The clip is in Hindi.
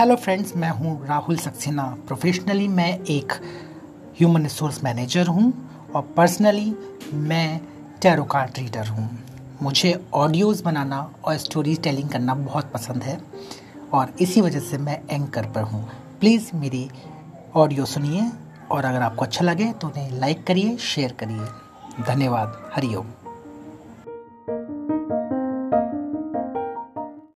हेलो फ्रेंड्स मैं हूँ राहुल सक्सेना। प्रोफेशनली मैं एक ह्यूमन रिसोर्स मैनेजर हूँ और पर्सनली मैं टैरो कार्ड रीडर हूँ। मुझे ऑडियोज़ बनाना और स्टोरी टेलिंग करना बहुत पसंद है और इसी वजह से मैं एंकर पर हूँ। प्लीज़ मेरी ऑडियो सुनिए और अगर आपको अच्छा लगे तो उन्हें लाइक करिए शेयर करिए। धन्यवाद। हरिओम।